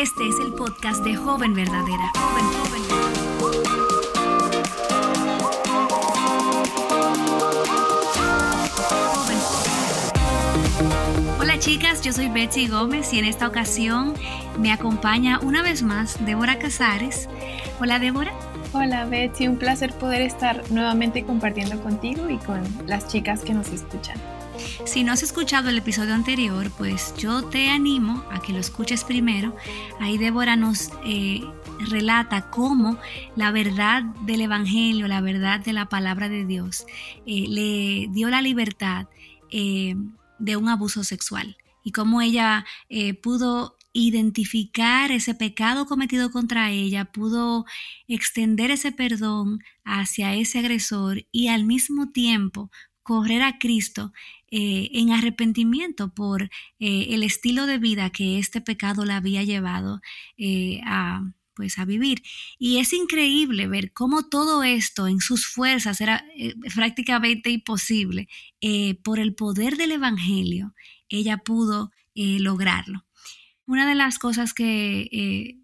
Este es el podcast de Joven Verdadera. Joven, joven. Hola chicas, yo soy Betsy Gómez y en esta ocasión me acompaña una vez más Débora Casares. Hola Débora. Hola Betsy, un placer poder estar nuevamente compartiendo contigo y con las chicas que nos escuchan. Si no has escuchado el episodio anterior, pues yo te animo a que lo escuches primero. Ahí Débora nos eh, relata cómo la verdad del Evangelio, la verdad de la palabra de Dios, eh, le dio la libertad eh, de un abuso sexual y cómo ella pudo identificar ese pecado cometido contra ella, pudo extender ese perdón hacia ese agresor y al mismo tiempo correr a Cristo eh, en arrepentimiento por eh, el estilo de vida que este pecado la había llevado eh, a, pues, a vivir. Y es increíble ver cómo todo esto en sus fuerzas era prácticamente imposible. por el poder del Evangelio, ella pudo lograrlo. Una de las cosas que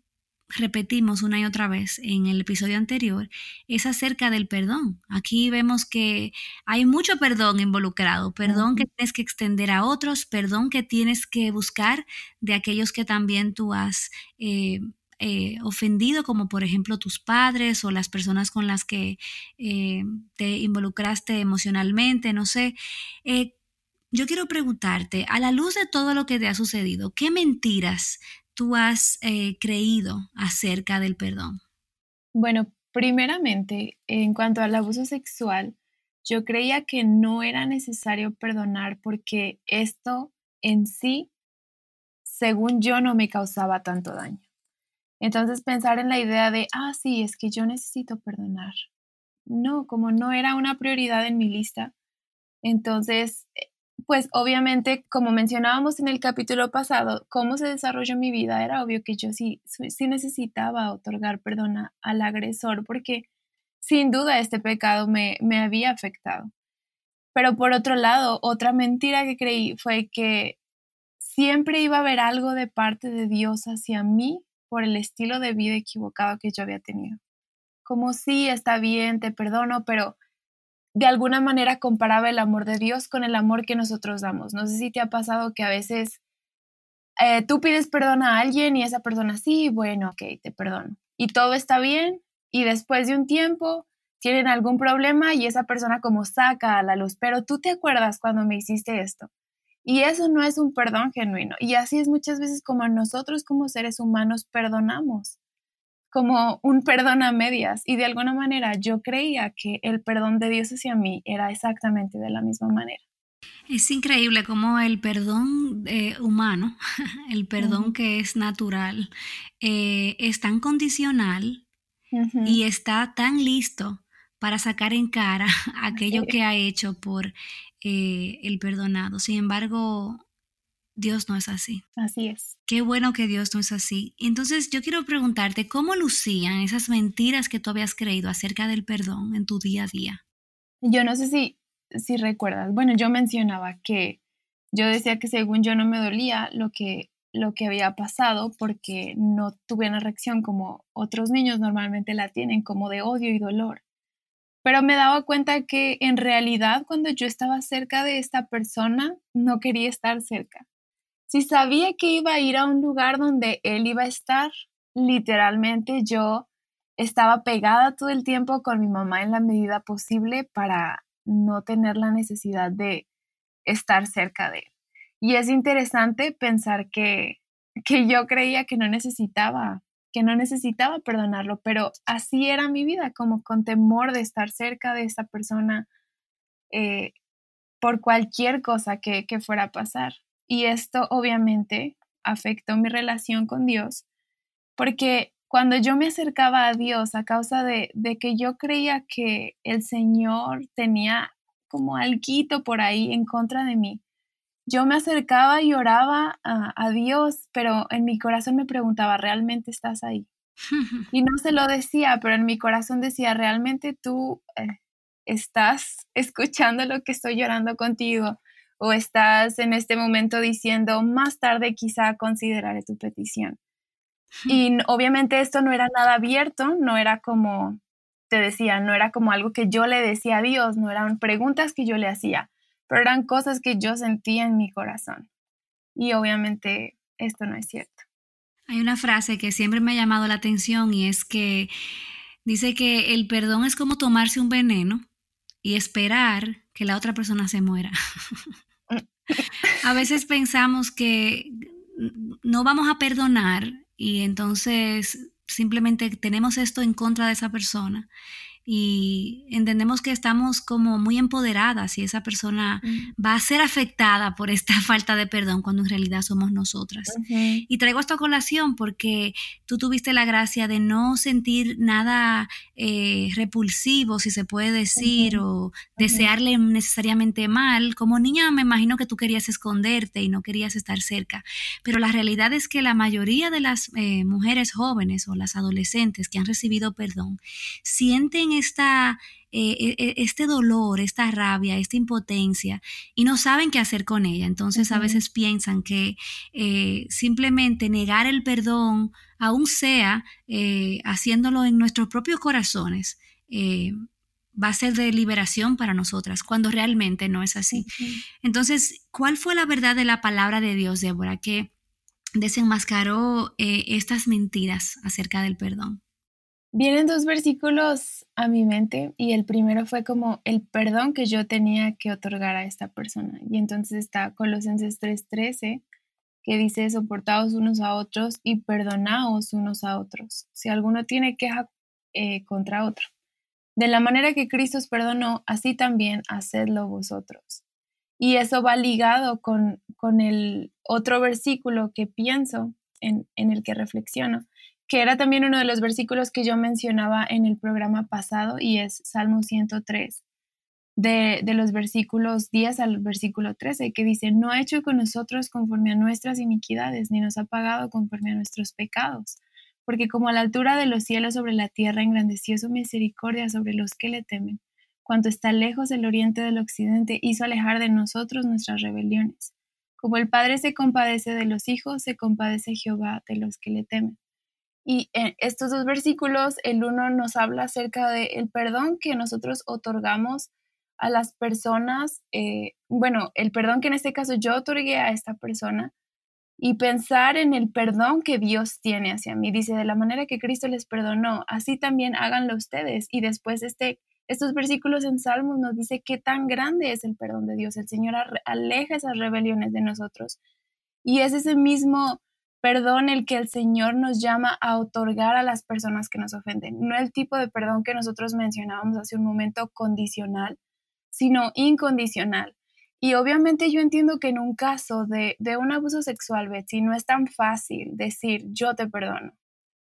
repetimos una y otra vez en el episodio anterior es acerca del perdón. Aquí vemos que hay mucho perdón involucrado, perdón que tienes que extender a otros, perdón que tienes que buscar de aquellos que también tú has eh, eh, ofendido, como por ejemplo tus padres o las personas con las que eh, te involucraste emocionalmente, no sé. yo quiero preguntarte, a la luz de todo lo que te ha sucedido, ¿qué mentiras tú has eh, creído acerca del perdón? Bueno, primeramente, en cuanto al abuso sexual, yo creía que no era necesario perdonar porque esto en sí, según yo, no me causaba tanto daño. Entonces pensar en la idea de, ah, sí, es que yo necesito perdonar. No, como no era una prioridad en mi lista, entonces pues obviamente, como mencionábamos en el capítulo pasado, cómo se desarrolló mi vida, era obvio que yo sí, sí necesitaba otorgar perdón al agresor porque sin duda este pecado me, me había afectado. Pero por otro lado, otra mentira que creí fue que siempre iba a haber algo de parte de Dios hacia mí por el estilo de vida equivocado que yo había tenido. Como sí, está bien, te perdono, pero de alguna manera comparaba el amor de Dios con el amor que nosotros damos. No sé si te ha pasado que a veces eh, tú pides perdón a alguien y esa persona, sí, bueno, ok, te perdono. Y todo está bien y después de un tiempo tienen algún problema y esa persona como saca a la luz, pero tú te acuerdas cuando me hiciste esto. Y eso no es un perdón genuino. Y así es muchas veces como nosotros como seres humanos perdonamos como un perdón a medias y de alguna manera yo creía que el perdón de Dios hacia mí era exactamente de la misma manera. Es increíble cómo el perdón eh, humano, el perdón que es natural, eh, es tan condicional y está tan listo para sacar en cara aquello que ha hecho por eh, el perdonado. Sin embargo, Dios no es así. Así es. Qué bueno que Dios no es así. Entonces yo quiero preguntarte, ¿cómo lucían esas mentiras que tú habías creído acerca del perdón en tu día a día? Yo no sé si, si recuerdas. Bueno, yo mencionaba que yo decía que según yo no me dolía lo que, lo que había pasado porque no tuve una reacción como otros niños normalmente la tienen, como de odio y dolor. Pero me daba cuenta que en realidad cuando yo estaba cerca de esta persona, no quería estar cerca si sabía que iba a ir a un lugar donde él iba a estar, literalmente yo estaba pegada todo el tiempo con mi mamá en la medida posible para no tener la necesidad de estar cerca de él. Y es interesante pensar que, que yo creía que no necesitaba, que no necesitaba perdonarlo, pero así era mi vida, como con temor de estar cerca de esa persona eh, por cualquier cosa que, que fuera a pasar. Y esto obviamente afectó mi relación con Dios, porque cuando yo me acercaba a Dios a causa de, que yo creía que el Señor tenía como alquito por ahí en contra de mí, yo me acercaba y oraba a, Dios, pero en mi corazón me preguntaba, ¿realmente estás ahí? Y no se lo decía, pero en mi corazón decía, ¿realmente tú eh, estás escuchando lo que estoy llorando contigo? O estás en este momento diciendo más tarde quizá consideraré tu petición. Y obviamente esto no era nada abierto, no era como, te decía, no era como algo que yo le decía a Dios, no eran preguntas que yo le hacía, pero eran cosas que yo sentía en mi corazón. Y obviamente esto no es cierto. Hay una frase que siempre me ha llamado la atención y es que dice que el perdón es como tomarse un veneno y esperar que la otra persona se muera. a veces pensamos que no vamos a perdonar y entonces simplemente tenemos esto en contra de esa persona y entendemos que estamos como muy empoderadas y esa persona va a ser afectada por esta falta de perdón cuando en realidad somos nosotras. Y traigo esta colación porque tú tuviste la gracia de no sentir nada eh, repulsivo, si se puede decir, o desearle necesariamente mal. Como niña me imagino que tú querías esconderte y no querías estar cerca, pero la realidad es que la mayoría de las eh, mujeres jóvenes o las adolescentes que han recibido perdón sienten esta, eh, e, e, este dolor, esta rabia, esta impotencia y no saben qué hacer con ella. Entonces a veces piensan que eh, simplemente negar el perdón, aún sea eh, haciéndolo en nuestros propios corazones, va a ser de liberación para nosotras, cuando realmente no es así. Entonces, ¿cuál fue la verdad de la palabra de Dios, Débora, que desenmascaró estas mentiras acerca del perdón? Vienen dos versículos a mi mente y el primero fue como el perdón que yo tenía que otorgar a esta persona. Y entonces está Colosenses 3:13 que dice soportaos unos a otros y perdonaos unos a otros. Si alguno tiene queja eh, contra otro. De la manera que Cristo os perdonó, así también hacedlo vosotros. Y eso va ligado con, con el otro versículo que pienso, en, en el que reflexiono, que era también uno de los versículos que yo mencionaba en el programa pasado y es Salmo 103, de, de, los versículos 10 al versículo 13, que dice, no ha hecho con nosotros conforme a nuestras iniquidades, ni nos ha pagado conforme a nuestros pecados, porque como a la altura de los cielos sobre la tierra engrandeció su misericordia sobre los que le temen, cuanto está lejos el oriente del occidente, hizo alejar de nosotros nuestras rebeliones. Como el Padre se compadece de los hijos, se compadece Jehová de los que le temen. Y en estos dos versículos, el uno nos habla acerca del perdón que nosotros otorgamos a las personas, eh, bueno, el perdón que en este caso yo otorgué a esta persona y pensar en el perdón que Dios tiene hacia mí. Dice, de la manera que Cristo les perdonó, así también háganlo ustedes. Y después este, estos versículos en Salmos nos dice qué tan grande es el perdón de Dios. El Señor aleja esas rebeliones de nosotros. Y es ese mismo perdón el que el Señor nos llama a otorgar a las personas que nos ofenden. No el tipo de perdón que nosotros mencionábamos hace un momento condicional, sino incondicional. Y obviamente yo entiendo que en un caso de, un abuso sexual, Betsy, no es tan fácil decir yo te perdono,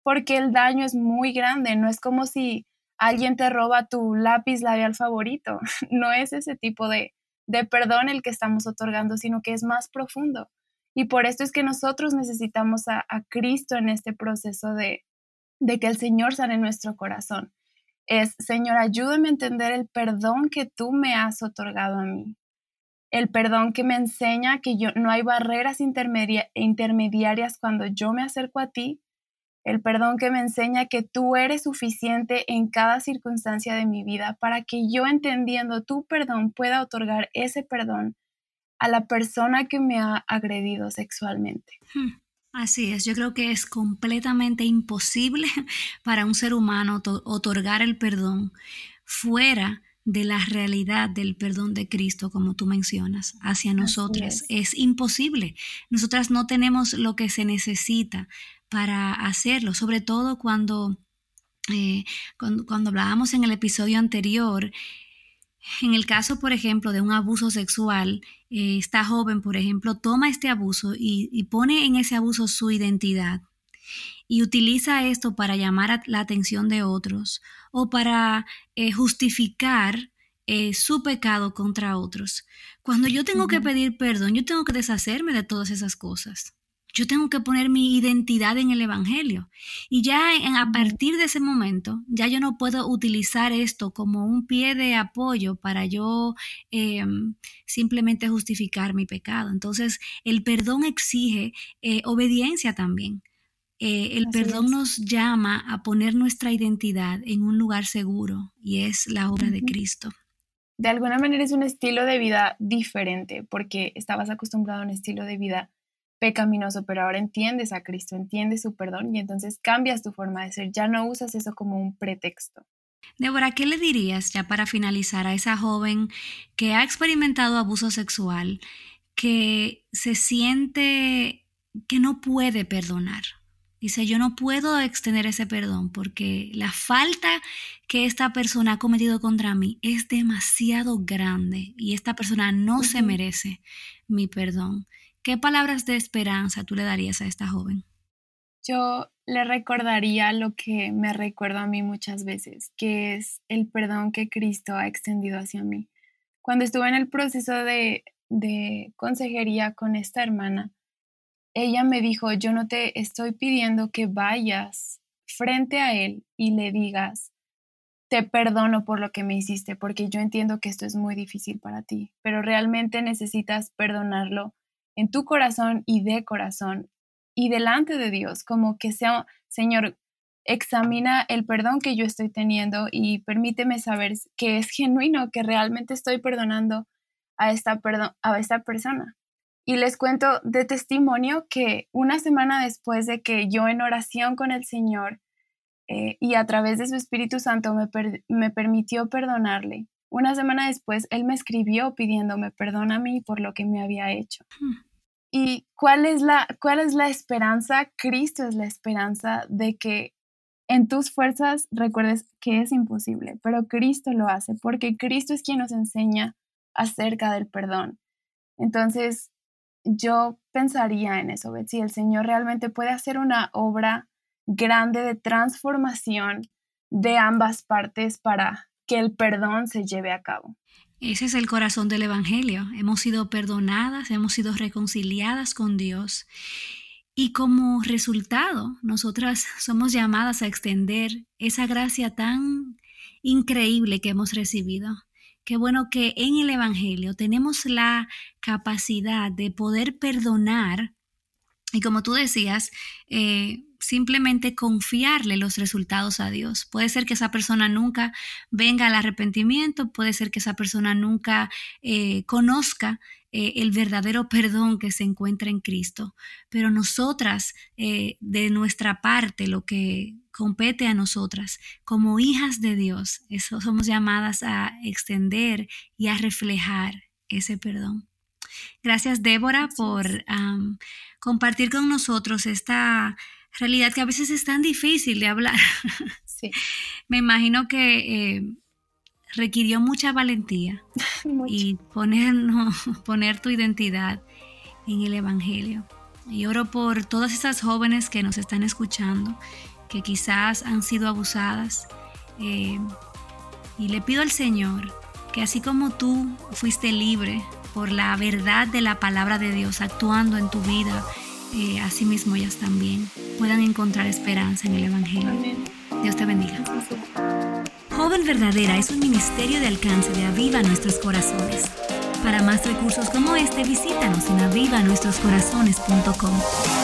porque el daño es muy grande, no es como si alguien te roba tu lápiz labial favorito, no es ese tipo de, de perdón el que estamos otorgando, sino que es más profundo. Y por esto es que nosotros necesitamos a, Cristo en este proceso de, de que el Señor sane nuestro corazón. Es, Señor, ayúdame a entender el perdón que tú me has otorgado a mí. El perdón que me enseña que yo, no hay barreras intermediarias cuando yo me acerco a ti. El perdón que me enseña que tú eres suficiente en cada circunstancia de mi vida para que yo entendiendo tu perdón pueda otorgar ese perdón a la persona que me ha agredido sexualmente. Hmm, así es, yo creo que es completamente imposible para un ser humano otorgar el perdón fuera de la realidad del perdón de Cristo, como tú mencionas, hacia nosotras. Es. imposible. Nosotras no tenemos lo que se necesita para hacerlo, sobre todo cuando, eh, cuando, cuando hablábamos en el episodio anterior en el caso, por ejemplo, de un abuso sexual, eh, esta joven, por ejemplo, toma este abuso y, pone en ese abuso su identidad y utiliza esto para llamar la atención de otros o para eh, justificar eh, su pecado contra otros. Cuando yo tengo que pedir perdón, yo tengo que deshacerme de todas esas cosas. Yo tengo que poner mi identidad en el Evangelio. Y ya a partir de ese momento, ya yo no puedo utilizar esto como un pie de apoyo para yo em, simplemente justificar mi pecado. Entonces, el perdón exige eh, obediencia también. Eh, el perdón nos llama a poner nuestra identidad en un lugar seguro y es la obra de Cristo. De alguna manera es un estilo de vida diferente porque estabas acostumbrado a un estilo de vida pecaminoso, pero ahora entiendes a Cristo, entiendes su perdón y entonces cambias tu forma de ser, ya no usas eso como un pretexto. Débora, ¿qué le dirías ya para finalizar a esa joven que ha experimentado abuso sexual, que se siente que no puede perdonar? Dice, yo no puedo extender ese perdón porque la falta que esta persona ha cometido contra mí es demasiado grande y esta persona no se merece mi perdón. ¿Qué palabras de esperanza tú le darías a esta joven? Yo le recordaría lo que me recuerdo a mí muchas veces, que es el perdón que Cristo ha extendido hacia mí. Cuando estuve en el proceso de, de consejería con esta hermana, ella me dijo, yo no te estoy pidiendo que vayas frente a él y le digas, te perdono por lo que me hiciste, porque yo entiendo que esto es muy difícil para ti, pero realmente necesitas perdonarlo en tu corazón y de corazón y delante de Dios, como que sea, Señor, examina el perdón que yo estoy teniendo y permíteme saber que es genuino, que realmente estoy perdonando a esta, a esta persona. Y les cuento de testimonio que una semana después de que yo en oración con el Señor eh, y a través de su Espíritu Santo me, me permitió perdonarle, una semana después, él me escribió pidiéndome perdón a mí por lo que me había hecho. Hmm. ¿Y cuál es, la, cuál es la esperanza? Cristo es la esperanza de que en tus fuerzas recuerdes que es imposible, pero Cristo lo hace, porque Cristo es quien nos enseña acerca del perdón. Entonces, yo pensaría en eso, si el Señor realmente puede hacer una obra grande de transformación de ambas partes para que el perdón se lleve a cabo. Ese es el corazón del Evangelio. Hemos sido perdonadas, hemos sido reconciliadas con Dios. Y como resultado, nosotras somos llamadas a extender esa gracia tan increíble que hemos recibido. Qué bueno que en el Evangelio tenemos la capacidad de poder perdonar y como tú decías, eh, simplemente confiarle los resultados a Dios. Puede ser que esa persona nunca venga al arrepentimiento, puede ser que esa persona nunca eh, conozca eh, el verdadero perdón que se encuentra en Cristo, pero nosotras, de nuestra parte, lo que compete a nosotras, como hijas de Dios, eso somos llamadas a extender y a reflejar ese perdón. Gracias, Débora, por compartir con nosotros esta realidad que a veces es tan difícil de hablar. Me imagino que eh, requirió mucha valentía y poner, poner tu identidad en el Evangelio. Y oro por todas esas jóvenes que nos están escuchando, que quizás han sido abusadas. Eh, y le pido al Señor que así como tú fuiste libre por la verdad de la palabra de Dios actuando en tu vida, eh, así mismo ellas también puedan encontrar esperanza en el Evangelio. Dios te bendiga. Joven Verdadera es un ministerio de alcance de Aviva Nuestros Corazones. Para más recursos como este, visítanos en avivanuestroscorazones.com.